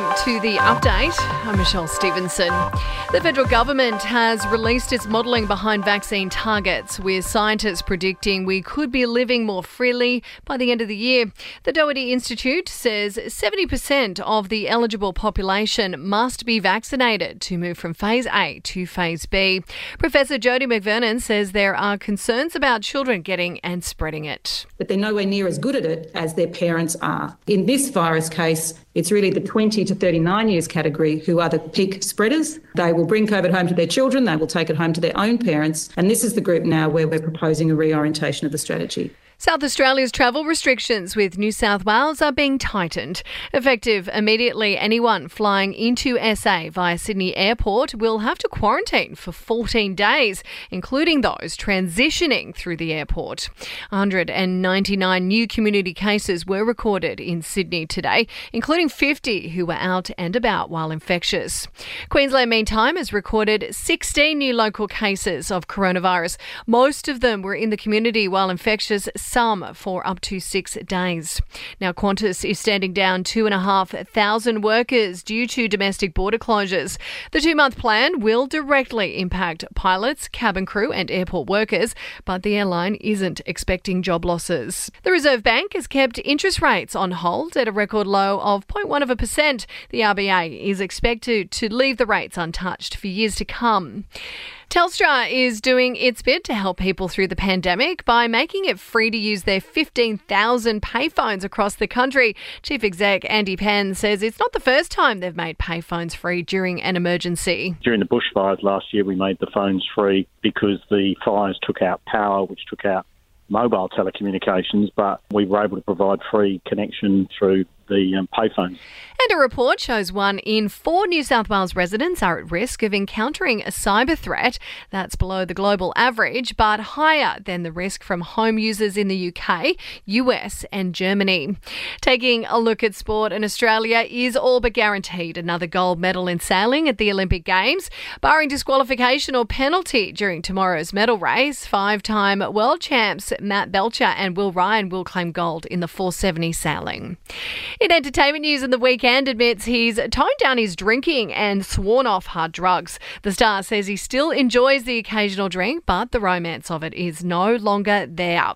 Welcome to the update. I'm Michelle Stevenson. The federal government has released its modelling behind vaccine targets, with scientists predicting we could be living more freely by the end of the year. The Doherty Institute says 70% of the eligible population must be vaccinated to move from phase A to phase B. Professor Jodie McVernon says there are concerns about children getting and spreading it. But they're nowhere near as good at it as their parents are. In this virus case, it's really the 20 to 39 years category who are the peak spreaders. They will bring COVID home to their children, they will take it home to their own parents. And this is the group now where we're proposing a reorientation of the strategy. South Australia's travel restrictions with New South Wales are being tightened. Effective immediately, anyone flying into SA via Sydney Airport will have to quarantine for 14 days, including those transitioning through the airport. 199 new community cases were recorded in Sydney today, including 50 who were out and about while infectious. Queensland, meantime, has recorded 16 new local cases of coronavirus. Most of them were in the community while infectious some for up to six days. Now, Qantas is standing down two and a half thousand workers due to domestic border closures. The two month plan will directly impact pilots, cabin crew, and airport workers, but the airline isn't expecting job losses. The Reserve Bank has kept interest rates on hold at a record low of 0.1 of a percent. The RBA is expected to leave the rates untouched for years to come. Telstra is doing its bit to help people through the pandemic by making it free to use their 15,000 payphones across the country. Chief Exec Andy Penn says it's not the first time they've made payphones free during an emergency. During the bushfires last year, we made the phones free because the fires took out power, which took out mobile telecommunications, but we were able to provide free connection through the um, payphones. And a report shows one in four New South Wales residents are at risk of encountering a cyber threat. That's below the global average, but higher than the risk from home users in the UK, US, and Germany. Taking a look at sport, and Australia is all but guaranteed another gold medal in sailing at the Olympic Games. Barring disqualification or penalty during tomorrow's medal race, five time world champs Matt Belcher and Will Ryan will claim gold in the 470 sailing. In entertainment news in the Weeknd, admits he's toned down his drinking and sworn off hard drugs. The star says he still enjoys the occasional drink, but the romance of it is no longer there.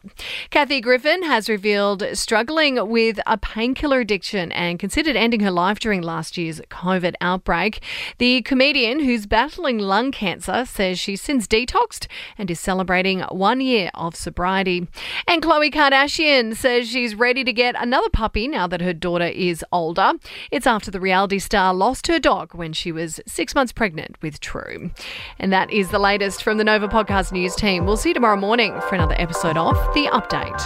Kathy Griffin has revealed struggling with a painkiller addiction and considered ending her life during last year's COVID outbreak. The comedian, who's battling lung cancer, says she's since detoxed and is celebrating one year of sobriety. And Khloe Kardashian says she's ready to get another puppy now that her daughter is older. It's after the reality star lost her dog when she was six months pregnant with True. And that is the latest from the Nova Podcast News team. We'll see you tomorrow morning for another episode of The Update.